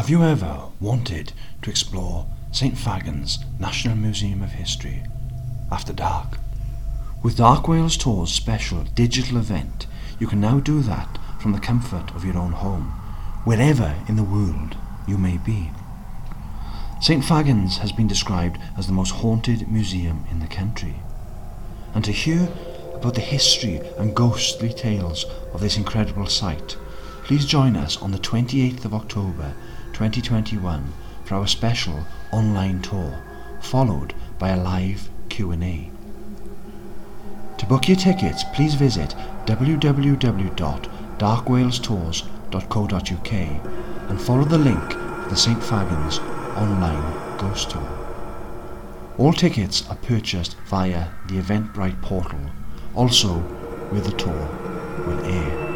Have you ever wanted to explore St Fagans National Museum of History after dark? With Dark Wales Tour's special digital event, you can now do that from the comfort of your own home, wherever in the world you may be. St Fagans has been described as the most haunted museum in the country. And to hear about the history and ghostly tales of this incredible site, please join us on the 28th of October 2021 for our special online tour, followed by a live Q&A. To book your tickets, please visit www.darkwalestours.co.uk and follow the link for the St Fagans online ghost tour. All tickets are purchased via the Eventbrite portal, also where the tour will air.